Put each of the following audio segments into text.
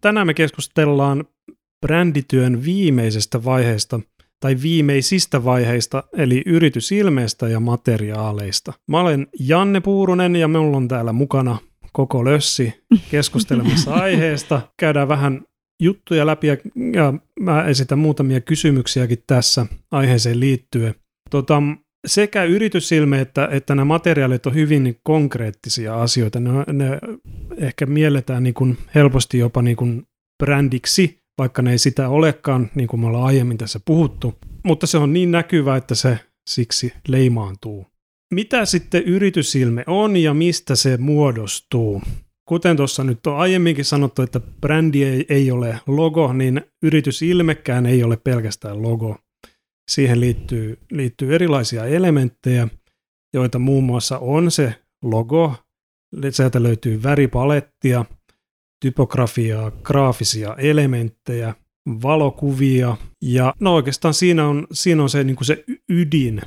tänään me keskustellaan brändityön viimeisestä vaiheesta tai viimeisistä vaiheista, eli yritysilmeestä ja materiaaleista. Mä olen Janne Puurunen ja minulla on täällä mukana koko lössi keskustelemassa aiheesta. Käydään vähän juttuja läpi ja, ja mä esitän muutamia kysymyksiäkin tässä aiheeseen liittyen. Tota, sekä yritysilme että, että nämä materiaalit on hyvin niin konkreettisia asioita. Ne, ne ehkä mielletään niin kuin helposti jopa niin kuin brändiksi, vaikka ne ei sitä olekaan, niin kuin me ollaan aiemmin tässä puhuttu. Mutta se on niin näkyvä, että se siksi leimaantuu. Mitä sitten yritysilme on ja mistä se muodostuu? Kuten tuossa nyt on aiemminkin sanottu, että brändi ei, ei ole logo, niin yritysilmekään ei ole pelkästään logo. Siihen liittyy, liittyy erilaisia elementtejä, joita muun muassa on se logo, sieltä löytyy väripalettia, typografiaa, graafisia elementtejä, valokuvia ja no oikeastaan siinä on, siinä on se, niin se ydin.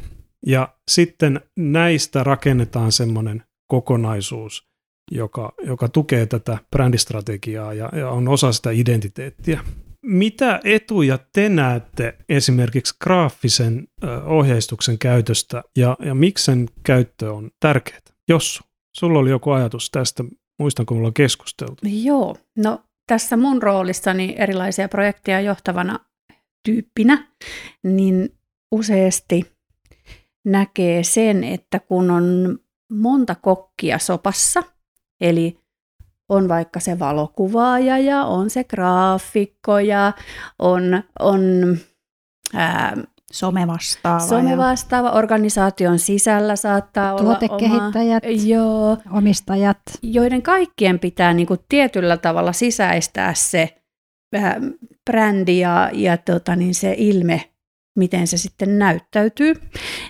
Ja sitten näistä rakennetaan semmoinen kokonaisuus, joka, joka tukee tätä brändistrategiaa ja, ja on osa sitä identiteettiä. Mitä etuja te näette esimerkiksi graafisen ohjeistuksen käytöstä ja, ja miksi sen käyttö on tärkeää? Jos sulla oli joku ajatus tästä, muistan kun mulla on keskusteltu. Joo, no tässä mun roolissani erilaisia projekteja johtavana tyyppinä, niin useasti näkee sen, että kun on monta kokkia sopassa, eli on vaikka se valokuvaaja ja on se graafikko ja on, on ää, Somevastaava. Somevastaava organisaation sisällä saattaa olla Tuotekehittäjät, oma, joo, omistajat. Joiden kaikkien pitää niin kuin tietyllä tavalla sisäistää se äh, brändi ja, ja tota, niin se ilme, miten se sitten näyttäytyy.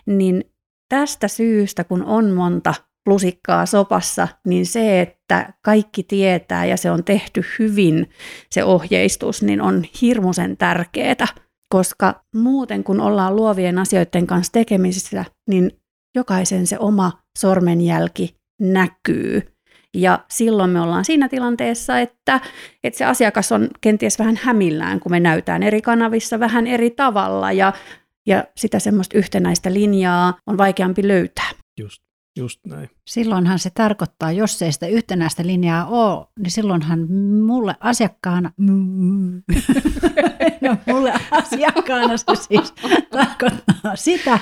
Niin tästä syystä, kun on monta lusikkaa sopassa, niin se, että kaikki tietää ja se on tehty hyvin, se ohjeistus, niin on hirmuisen tärkeää, koska muuten kun ollaan luovien asioiden kanssa tekemisissä, niin jokaisen se oma sormenjälki näkyy. Ja silloin me ollaan siinä tilanteessa, että, että se asiakas on kenties vähän hämillään, kun me näytään eri kanavissa vähän eri tavalla ja, ja sitä semmoista yhtenäistä linjaa on vaikeampi löytää. Just. Just näin. Silloinhan se tarkoittaa, jos ei sitä yhtenäistä linjaa ole, niin silloinhan mulle asiakkaana, no mulle asiakkaana se siis tarkoittaa sitä,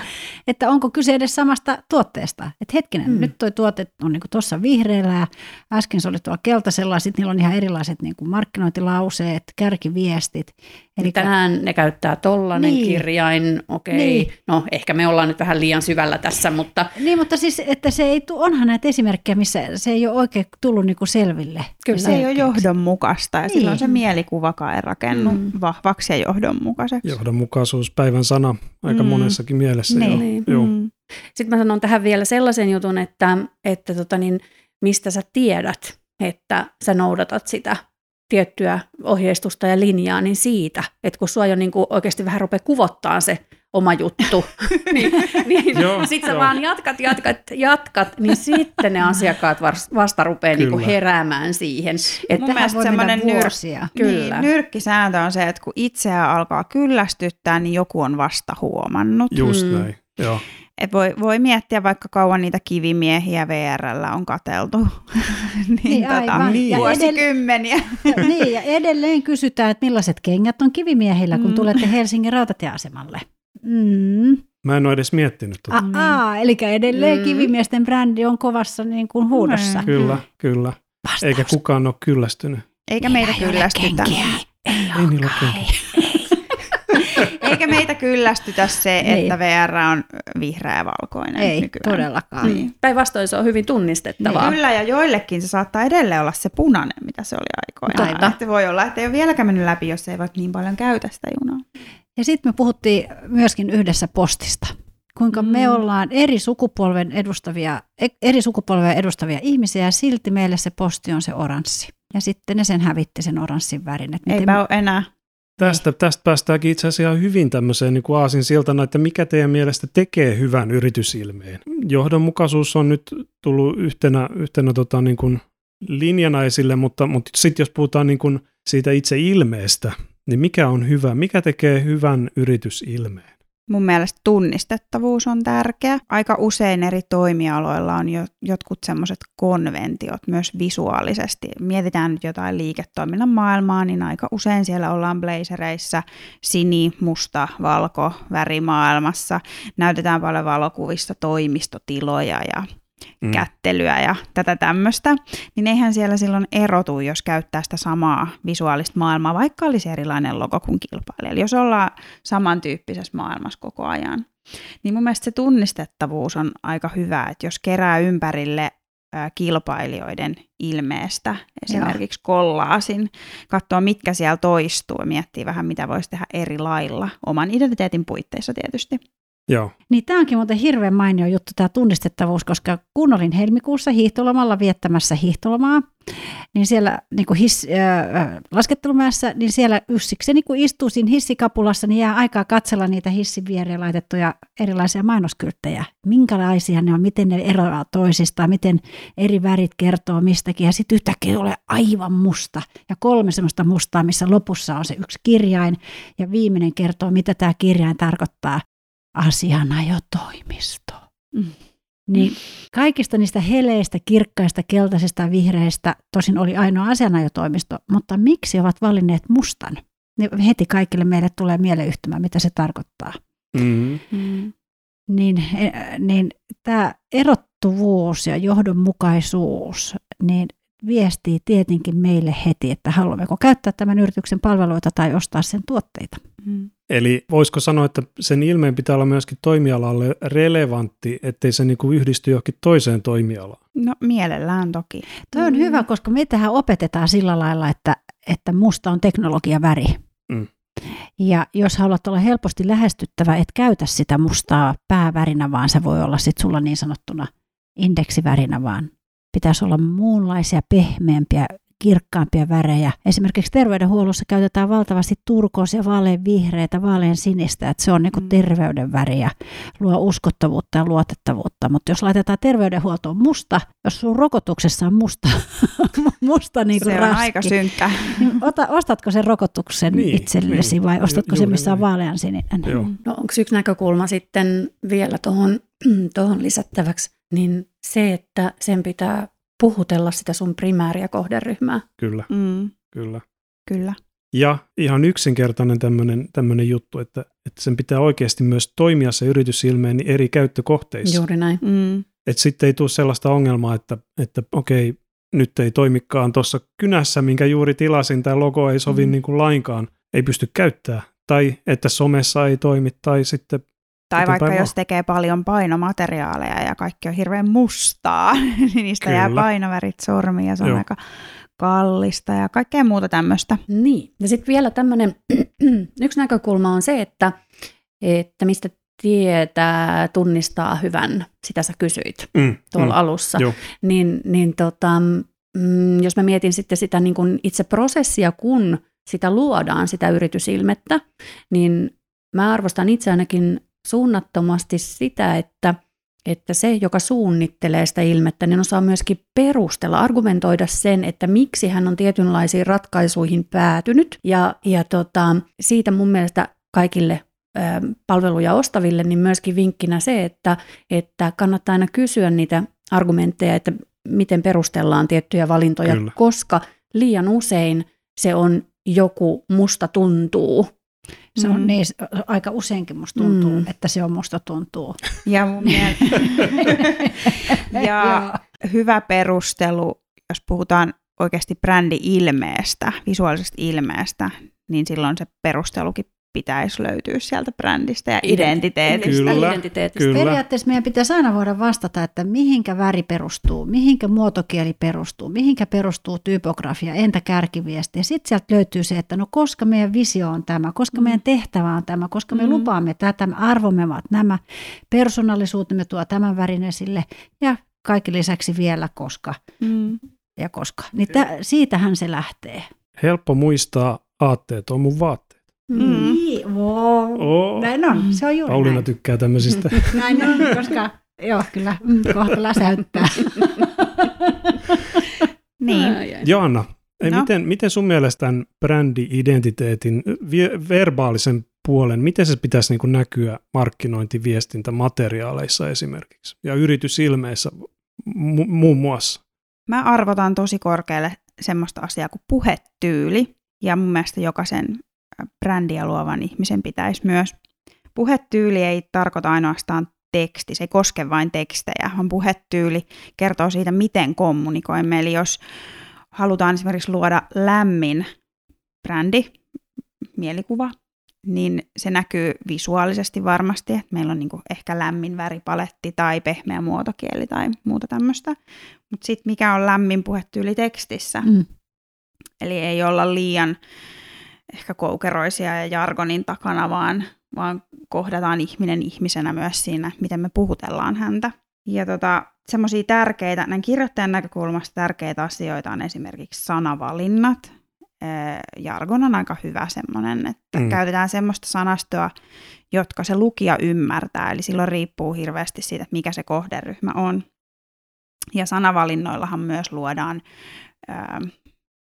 että onko kyse edes samasta tuotteesta. Että hetkinen, mm. nyt tuo tuote on niin tuossa vihreällä ja äsken se oli tuolla keltaisella, sitten niillä on ihan erilaiset niin kuin markkinointilauseet, kärkiviestit. Eli tänään ne käyttää tollanen niin. kirjain, okei, okay. niin. no ehkä me ollaan nyt vähän liian syvällä tässä, mutta... Niin, mutta siis, että se ei, onhan näitä esimerkkejä, missä se ei ole oikein tullut niinku selville. Kyllä. Se ei ole johdonmukaista ja niin. silloin se mielikuva ei rakennu mm. vahvaksi ja johdonmukaiseksi. Johdonmukaisuus, päivän sana, aika mm. monessakin mielessä. Niin. Jo. niin. Joo. Mm. Sitten mä sanon tähän vielä sellaisen jutun, että, että tota niin, mistä sä tiedät, että sä noudatat sitä tiettyä ohjeistusta ja linjaa, niin siitä, että kun sua jo niin kuin oikeasti vähän rupeaa kuvottaa se oma juttu, niin, niin sitten sä vaan jatkat, jatkat, jatkat, niin sitten ne asiakkaat vasta rupeaa niin kuin heräämään siihen. Että Mun mielestä semmoinen nyr- Kyllä. Niin, nyrkkisääntö on se, että kun itseä alkaa kyllästyttää, niin joku on vasta huomannut. Just mm. näin, joo. Et voi, voi miettiä vaikka kauan niitä kivimiehiä VRllä on kateltu. niin, niin, tota, niin. vuosikymmeniä. Ja, niin, ja edelleen kysytään, että millaiset kengät on kivimiehillä, kun mm. tulette Helsingin rautatieasemalle. Mm. Mä en ole edes miettinyt tuota. Aa, eli edelleen mm. kivimiesten brändi on kovassa niin kuin huudossa. Mm. Kyllä, kyllä. Vastaus. Eikä kukaan ole kyllästynyt. Eikä meitä kyllästytä. Ei, ei, ei niillä ole Eikä meitä kyllästytä se, niin. että VR on vihreä ja valkoinen Ei nykyään. todellakaan. Niin. Päinvastoin se on hyvin tunnistettavaa. Niin, kyllä, ja joillekin se saattaa edelleen olla se punainen, mitä se oli aikoinaan. Totta. Että voi olla, että ei ole vieläkään mennyt läpi, jos ei vaikka niin paljon käytä sitä junaa. Ja sitten me puhuttiin myöskin yhdessä postista. Kuinka mm. me ollaan eri sukupolven edustavia, e, eri sukupolven edustavia ihmisiä ja silti meille se posti on se oranssi. Ja sitten ne sen hävitti sen oranssin värin. Että Eipä me... ole enää. Tästä, tästä päästäänkin itse asiassa hyvin tämmöiseen niin aasin siltana, että mikä teidän mielestä tekee hyvän yritysilmeen. Johdonmukaisuus on nyt tullut yhtenä, yhtenä tota, niin kuin linjana esille, mutta, mutta sitten jos puhutaan niin kuin siitä itse ilmeestä, niin mikä on hyvä? Mikä tekee hyvän yritysilmeen? Mun mielestä tunnistettavuus on tärkeä. Aika usein eri toimialoilla on jo jotkut semmoiset konventiot myös visuaalisesti. Mietitään nyt jotain liiketoiminnan maailmaa, niin aika usein siellä ollaan blazereissa sini, musta, valko värimaailmassa. Näytetään paljon valokuvista toimistotiloja ja mm. kättelyä ja tätä tämmöistä, niin eihän siellä silloin erotu, jos käyttää sitä samaa visuaalista maailmaa, vaikka olisi erilainen logo kuin kilpailija. Eli jos ollaan samantyyppisessä maailmassa koko ajan, niin mun mielestä se tunnistettavuus on aika hyvä, että jos kerää ympärille kilpailijoiden ilmeestä, esimerkiksi Joo. kollaasin, katsoa mitkä siellä toistuu ja miettiä vähän mitä voisi tehdä eri lailla, oman identiteetin puitteissa tietysti. Joo. Niin tämä onkin muuten hirveän mainio juttu, tämä tunnistettavuus, koska kun olin helmikuussa hiihtolomalla viettämässä hiihtolomaa, niin siellä niin kuin hiss, äh, laskettelumäessä, niin siellä yssikseni kun istuu siinä hissikapulassa, niin jää aikaa katsella niitä hissin viereen laitettuja erilaisia mainoskylttejä. Minkälaisia ne on, miten ne eroavat toisistaan, miten eri värit kertoo mistäkin. Ja sitten yhtäkkiä ole aivan musta ja kolme semmoista mustaa, missä lopussa on se yksi kirjain ja viimeinen kertoo, mitä tämä kirjain tarkoittaa asianajotoimisto. Mm. Niin kaikista niistä heleistä, kirkkaista, keltaisista ja vihreistä tosin oli ainoa asianajotoimisto, mutta miksi ovat valinneet mustan? Niin heti kaikille meille tulee mieleyhtymä, mitä se tarkoittaa. Mm-hmm. Mm. Niin, e, niin tämä erottuvuus ja johdonmukaisuus, niin viestii tietenkin meille heti, että haluammeko käyttää tämän yrityksen palveluita tai ostaa sen tuotteita. Mm. Eli voisiko sanoa, että sen ilmeen pitää olla myöskin toimialalle relevantti, ettei se niinku yhdisty johonkin toiseen toimialaan? No mielellään toki. Tuo on mm. hyvä, koska me tähän opetetaan sillä lailla, että, että musta on teknologiaväri. Mm. Ja jos haluat olla helposti lähestyttävä, et käytä sitä mustaa päävärinä, vaan se voi olla sitten sulla niin sanottuna indeksivärinä, vaan pitäisi olla muunlaisia pehmeämpiä kirkkaampia värejä. Esimerkiksi terveydenhuollossa käytetään valtavasti turkoosia, vaalean vihreitä, vaalean sinistä, että se on niin kuin terveyden väriä, luo uskottavuutta ja luotettavuutta. Mutta jos laitetaan terveydenhuoltoon musta, jos sun rokotuksessa on musta, musta niin kuin Se raski, on aika synkkä. Niin ota, ostatko sen rokotuksen niin, itsellesi niin, vai ostatko sen, missä on vaalean sininen? No onko yksi näkökulma sitten vielä tuohon tohon lisättäväksi, niin se, että sen pitää puhutella sitä sun primääriä kohderyhmää. Kyllä, mm. kyllä. Kyllä. Ja ihan yksinkertainen tämmöinen juttu, että, että sen pitää oikeasti myös toimia se yritysilmeen eri käyttökohteissa. Juuri näin. Mm. Että sitten ei tule sellaista ongelmaa, että, että okei, nyt ei toimikaan tuossa kynässä, minkä juuri tilasin, tämä logo ei sovi mm. niin kuin lainkaan, ei pysty käyttää. Tai että somessa ei toimi, tai sitten tai vaikka päivä. jos tekee paljon painomateriaaleja ja kaikki on hirveän mustaa, niin niistä Kyllä. jää painovärit sormiin ja se on Joo. aika kallista ja kaikkea muuta tämmöistä. Niin. Ja sitten vielä tämmöinen, yksi näkökulma on se, että, että mistä tietää, tunnistaa hyvän, sitä sä kysyit mm, tuolla mm, alussa, jo. niin, niin tota, mm, jos mä mietin sitten sitä niin kun itse prosessia, kun sitä luodaan, sitä yritysilmettä, niin mä arvostan itse ainakin suunnattomasti sitä, että, että se, joka suunnittelee sitä ilmettä, niin osaa myöskin perustella, argumentoida sen, että miksi hän on tietynlaisiin ratkaisuihin päätynyt. Ja, ja tota, siitä mun mielestä kaikille palveluja ostaville, niin myöskin vinkkinä se, että, että kannattaa aina kysyä niitä argumentteja, että miten perustellaan tiettyjä valintoja, Kyllä. koska liian usein se on joku musta tuntuu se on mm. niin, aika useinkin musta tuntuu, mm. että se on musta tuntuu. Ja, mun ja hyvä perustelu, jos puhutaan oikeasti brändi-ilmeestä, visuaalisesta ilmeestä, niin silloin se perustelukin pitäisi löytyä sieltä brändistä ja identiteetistä. Kyllä, identiteetistä. Kyllä. Periaatteessa meidän pitäisi aina voida vastata, että mihinkä väri perustuu, mihinkä muotokieli perustuu, mihinkä perustuu typografia, entä kärkiviesti. Ja sitten sieltä löytyy se, että no koska meidän visio on tämä, koska mm. meidän tehtävä on tämä, koska me mm. lupaamme tätä, me arvomme ovat nämä, persoonallisuutemme tuo tämän värin esille ja kaikki lisäksi vielä koska mm. ja koska. Niin t- siitähän se lähtee. Helppo muistaa aatteet on mun vaatteet. Mm. Wow. oh. Näin on, se on juuri Pauliina näin. tykkää tämmöisistä. näin on, koska joo, kyllä, mm, kohta läsäyttää. Niin. Ei, No. miten, miten sun mielestä tämän brändi-identiteetin verbaalisen puolen, miten se pitäisi niin kuin näkyä markkinointiviestintämateriaaleissa esimerkiksi ja yritysilmeissä mu- muun muassa? Mä arvotan tosi korkealle semmoista asiaa kuin puhetyyli. Ja mun mielestä jokaisen brändiä luovan ihmisen pitäisi myös. Puhetyyli ei tarkoita ainoastaan teksti, se ei koske vain tekstejä, vaan puhetyyli kertoo siitä, miten kommunikoimme. Eli jos halutaan esimerkiksi luoda lämmin brändi, mielikuva, niin se näkyy visuaalisesti varmasti, että meillä on niinku ehkä lämmin väripaletti tai pehmeä muotokieli tai muuta tämmöistä. Mutta sitten mikä on lämmin puhetyyli tekstissä? Mm. Eli ei olla liian ehkä koukeroisia ja jargonin takana, vaan, vaan kohdataan ihminen ihmisenä myös siinä, miten me puhutellaan häntä. Ja tota, semmoisia tärkeitä, näin kirjoittajan näkökulmasta tärkeitä asioita on esimerkiksi sanavalinnat. Jargon on aika hyvä semmoinen, että Mm. käytetään semmoista sanastoa, jotka se lukija ymmärtää. Eli silloin riippuu hirveästi siitä, että mikä se kohderyhmä on. Ja sanavalinnoillahan myös luodaan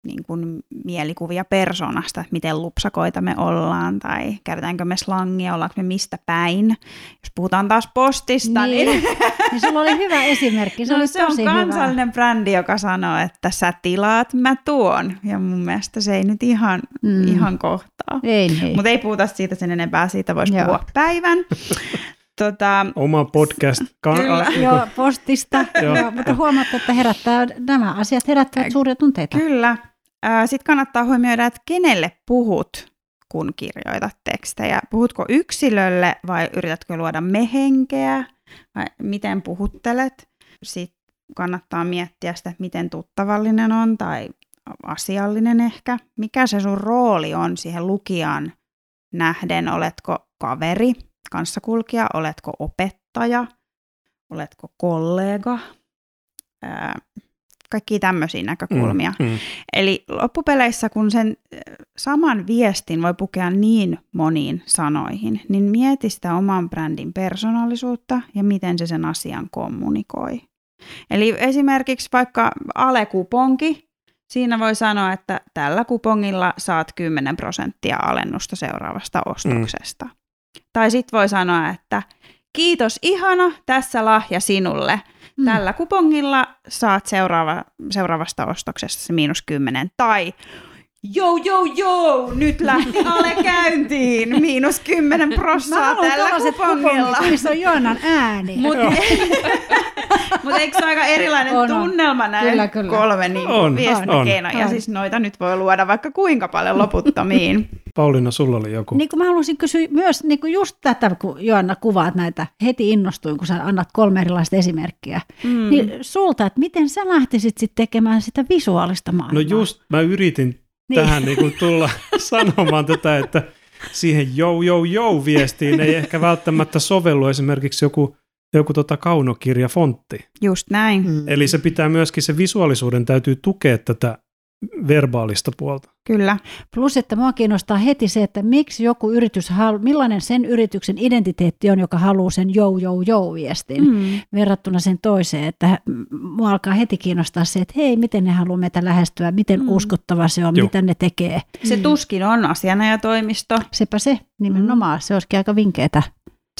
niin kuin mielikuvia persoonasta, että miten lupsakoita me ollaan, tai käytetäänkö me slangia, ollaanko me mistä päin. Jos puhutaan taas postista, niin, Niin. niin sulla oli hyvä esimerkki, se no, oli se on tosi hyvä. kansallinen brändi, joka sanoo, että sä tilaat, mä tuon. Ja mun mielestä se ei nyt ihan, Mm. mm. ihan kohtaa. Ei, ei. Mutta ei puhuta siitä sen enempää, siitä voisi Joo. puhua päivän. tota, Oma podcast. Ka- Kyllä. a- Joo, postista. Joo. Joo, mutta huomaatte, että herättää, nämä asiat herättävät suuria tunteita. Kyllä. Sitten kannattaa huomioida, että kenelle puhut, kun kirjoitat tekstejä. Puhutko yksilölle vai yritätkö luoda mehenkeä vai miten puhuttelet. Sitten kannattaa miettiä sitä, että miten tuttavallinen on tai asiallinen ehkä. Mikä se sun rooli on siihen lukijaan nähden. Oletko kaveri, kanssakulkija, oletko opettaja, oletko kollega. Ää, kaikkia tämmöisiä näkökulmia. Mm, mm. Eli loppupeleissä, kun sen äh, saman viestin voi pukea niin moniin sanoihin, niin mieti sitä oman brändin persoonallisuutta ja miten se sen asian kommunikoi. Eli esimerkiksi vaikka alekuponki, siinä voi sanoa, että tällä kupongilla saat 10 prosenttia alennusta seuraavasta ostoksesta. Tai sitten voi sanoa, että kiitos ihana, tässä lahja sinulle. Mm. Tällä kupongilla saat seuraava, seuraavasta ostoksesta se miinus 10. Tai joo, joo, joo, nyt lähti ale käyntiin, miinus 10 Mä prossaa tällä kupongilla. kupongit, missä on Joonan ääni. Mutta mut eikö se ole aika erilainen On, tunnelma näin Kyllä, kyllä. kolme niin On, on, Ja siis noita nyt voi luoda vaikka kuinka paljon loputtomiin. Pauliina, sulla oli joku. Niin kuin mä haluaisin kysyä myös niin kuin just tätä, kun Joanna kuvaat näitä, heti innostuin, kun sä annat kolme erilaista esimerkkiä. Mm. Niin sulta, että miten sä lähtisit sitten tekemään sitä visuaalista No maailmaa? just, mä yritin Niin. tähän niin kuin tulla sanomaan tätä, että siihen jou jou jou viestiin ei ehkä välttämättä sovellu esimerkiksi joku, joku tota kaunokirjafontti. Just näin. Mm. Eli se pitää myöskin, se visuaalisuuden täytyy tukea tätä verbaalista puolta. Kyllä. Plus, että mua kiinnostaa heti se, että miksi joku yritys, halu- millainen sen yrityksen identiteetti on, joka haluaa sen jou jou jou viestin Mm. verrattuna sen toiseen, että mua alkaa heti kiinnostaa se, että hei, miten ne haluaa meitä lähestyä, miten Mm. uskottava se on, Joo. mitä ne tekee. Se tuskin on asianajatoimisto. Sepä se nimenomaan, se olisikin aika vinkeetä.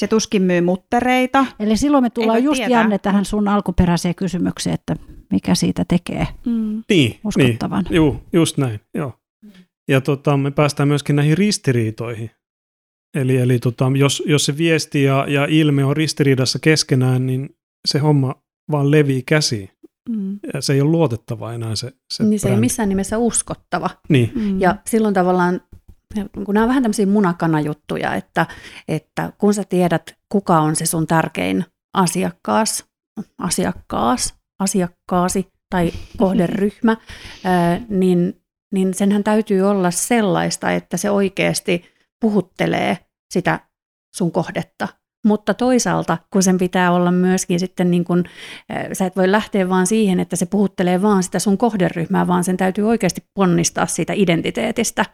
Se tuskin myy muttereita. Eli silloin me tullaan voi just tietää. Janne tähän sun alkuperäiseen kysymykseen, että mikä siitä tekee Mm. Niin, uskottavan. niin juu, just näin, joo. Ja tota, me päästään myöskin näihin ristiriitoihin. Eli, eli tota, jos, jos se viesti ja, ja ilme on ristiriidassa keskenään, niin se homma vaan levii käsiin. Mm. Ja se ei ole luotettava enää se, se Niin se ei brändi. missään nimessä uskottava. Niin, Mm. Ja silloin tavallaan, kun nämä on vähän tämmöisiä munakanajuttuja, että, että kun sä tiedät, kuka on se sun tärkein asiakkaas, asiakkaas, asiakkaasi tai kohderyhmä, niin, niin senhän täytyy olla sellaista, että se oikeasti puhuttelee sitä sun kohdetta. Mutta toisaalta, kun sen pitää olla myöskin sitten niin kuin, sä et voi lähteä vaan siihen, että se puhuttelee vaan sitä sun kohderyhmää, vaan sen täytyy oikeasti ponnistaa siitä identiteetistä.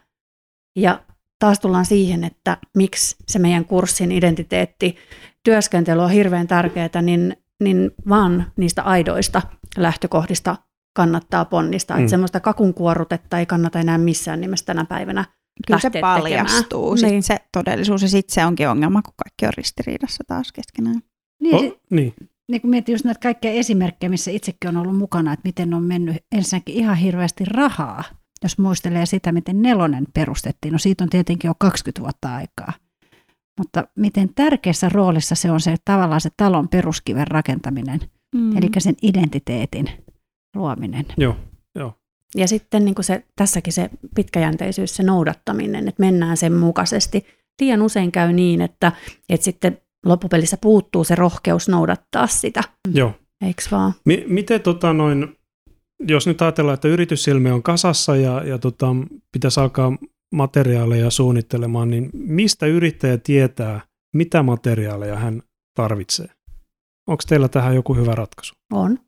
Ja taas tullaan siihen, että miksi se meidän kurssin identiteetti, työskentely on hirveän tärkeää, niin, niin vaan niistä aidoista lähtökohdista kannattaa ponnistaa. Mm. Että semmoista kakunkuorutetta ei kannata enää missään nimessä tänä päivänä Kyllä se paljastuu, tekemään. Niin. se todellisuus, ja sitten se onkin ongelma, kun kaikki on ristiriidassa taas keskenään. Niin, O, sit, niin. niin kun mietin just näitä kaikkia esimerkkejä, missä itsekin on ollut mukana, että miten on mennyt ensinnäkin ihan hirveästi rahaa, jos muistelee sitä, miten nelonen perustettiin. No siitä on tietenkin jo 20 vuotta aikaa. Mutta miten tärkeässä roolissa se on se tavallaan se talon peruskiven rakentaminen, Mm. eli sen identiteetin luominen. Joo, joo. Ja sitten niin kuin se, tässäkin se pitkäjänteisyys, se noudattaminen, että mennään sen mukaisesti. Liian usein käy niin, että, että sitten loppupelissä puuttuu se rohkeus noudattaa sitä, joo. eikö vaan? Mi- miten tota noin, jos nyt ajatellaan, että yritysilme on kasassa ja, ja tota, pitäisi alkaa materiaaleja suunnittelemaan, niin mistä yrittäjä tietää, mitä materiaaleja hän tarvitsee? Onko teillä tähän joku hyvä ratkaisu? On.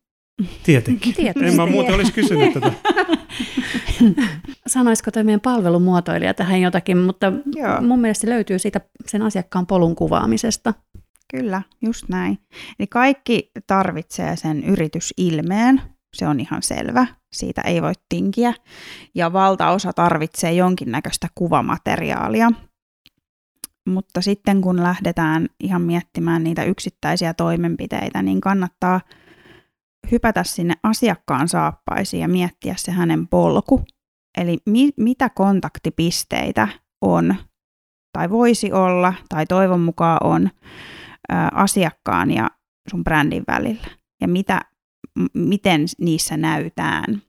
Tietenkin. Tietysti. En mä muuten olisi kysynyt tätä. Sanoisiko toi meidän palvelumuotoilija tähän jotakin, mutta Joo. mun mielestä se löytyy siitä sen asiakkaan polun kuvaamisesta. Kyllä, just näin. Eli kaikki tarvitsee sen yritysilmeen, se on ihan selvä, siitä ei voi tinkiä. Ja valtaosa tarvitsee jonkinnäköistä kuvamateriaalia. Mutta sitten kun lähdetään ihan miettimään niitä yksittäisiä toimenpiteitä, niin kannattaa hypätä sinne asiakkaan saappaisiin ja miettiä se hänen polku. Eli mi- mitä kontaktipisteitä on tai voisi olla tai toivon mukaan on ä, asiakkaan ja sun brändin välillä ja mitä, miten niissä näytään.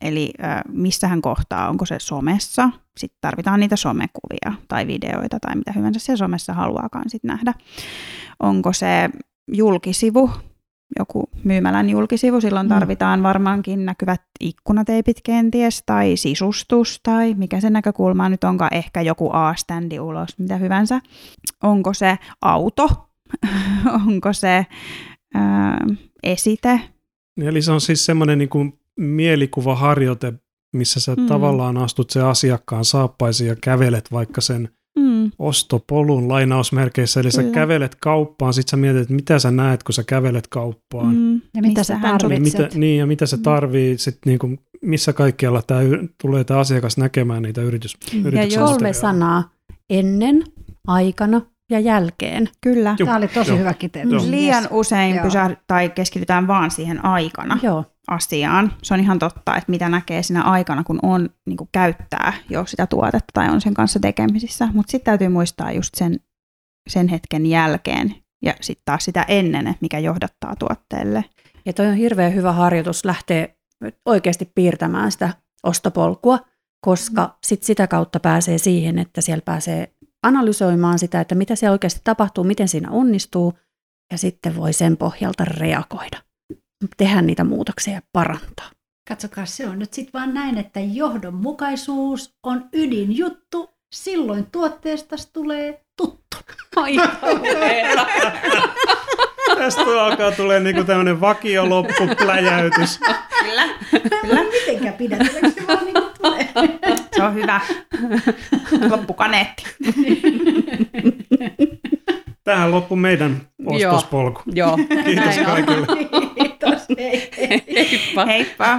Eli missähän kohtaa, onko se somessa, sitten tarvitaan niitä somekuvia tai videoita tai mitä hyvänsä siellä somessa haluaakaan sit nähdä. Onko se julkisivu, joku myymälän julkisivu, silloin Mm. tarvitaan varmaankin näkyvät ikkunateipit kenties tai sisustus tai mikä se näkökulma nyt onkaan, ehkä joku A-standi ulos, mitä hyvänsä. Onko se auto, onko se ää, esite, Eli se on siis semmoinen niin kuin mielikuvaharjoite, missä sä Mm. mm. tavallaan astut se asiakkaan saappaisiin ja kävelet vaikka sen mm, ostopolun lainausmerkeissä. Eli sä Kyllä. kävelet kauppaan, sit sä mietit, että mitä sä näet, kun sä kävelet kauppaan. Mm. mm, Ja mitä sä tarvitset. Mitä, niin, ja mitä se Mm. tarvii, sit niin kuin, missä kaikkialla tää, tulee tämä asiakas näkemään niitä yritys, Ja yrityksen kolme sanaa, ennen, aikana ja jälkeen. Kyllä. Joo, Tämä oli tosi joo, hyvä kiteytys. Liian Yes. usein Joo. pysäh- tai keskitytään vaan siihen aikana Joo. asiaan. Se on ihan totta, että mitä näkee siinä aikana, kun on niin kuin käyttää jo sitä tuotetta tai on sen kanssa tekemisissä. Mutta sitten täytyy muistaa just sen, sen hetken jälkeen ja sitten taas sitä ennen, että mikä johdattaa tuotteelle. Ja toi on hirveän hyvä harjoitus lähteä oikeasti piirtämään sitä ostopolkua, koska sit sitä kautta pääsee siihen, että siellä pääsee analysoimaan sitä, että mitä se oikeasti tapahtuu, miten siinä onnistuu, ja sitten voi sen pohjalta reagoida. Tehdä niitä muutoksia ja parantaa. Katsokaa, se on nyt sitten vaan näin, että johdonmukaisuus on ydinjuttu. Silloin tuotteesta tulee tuttu. Ai, Tästä alkaa tulee niinku tämmöinen vakioloppupläjäytys. Kyllä, kyllä. Mitenkään pidättelekö se vaan niin tulee? Se on hyvä. Loppukaneetti. Tähän loppu meidän ostospolku. Joo, Kiitos näin on. kaikille. Kiitos, hei. Heippa. Heippa.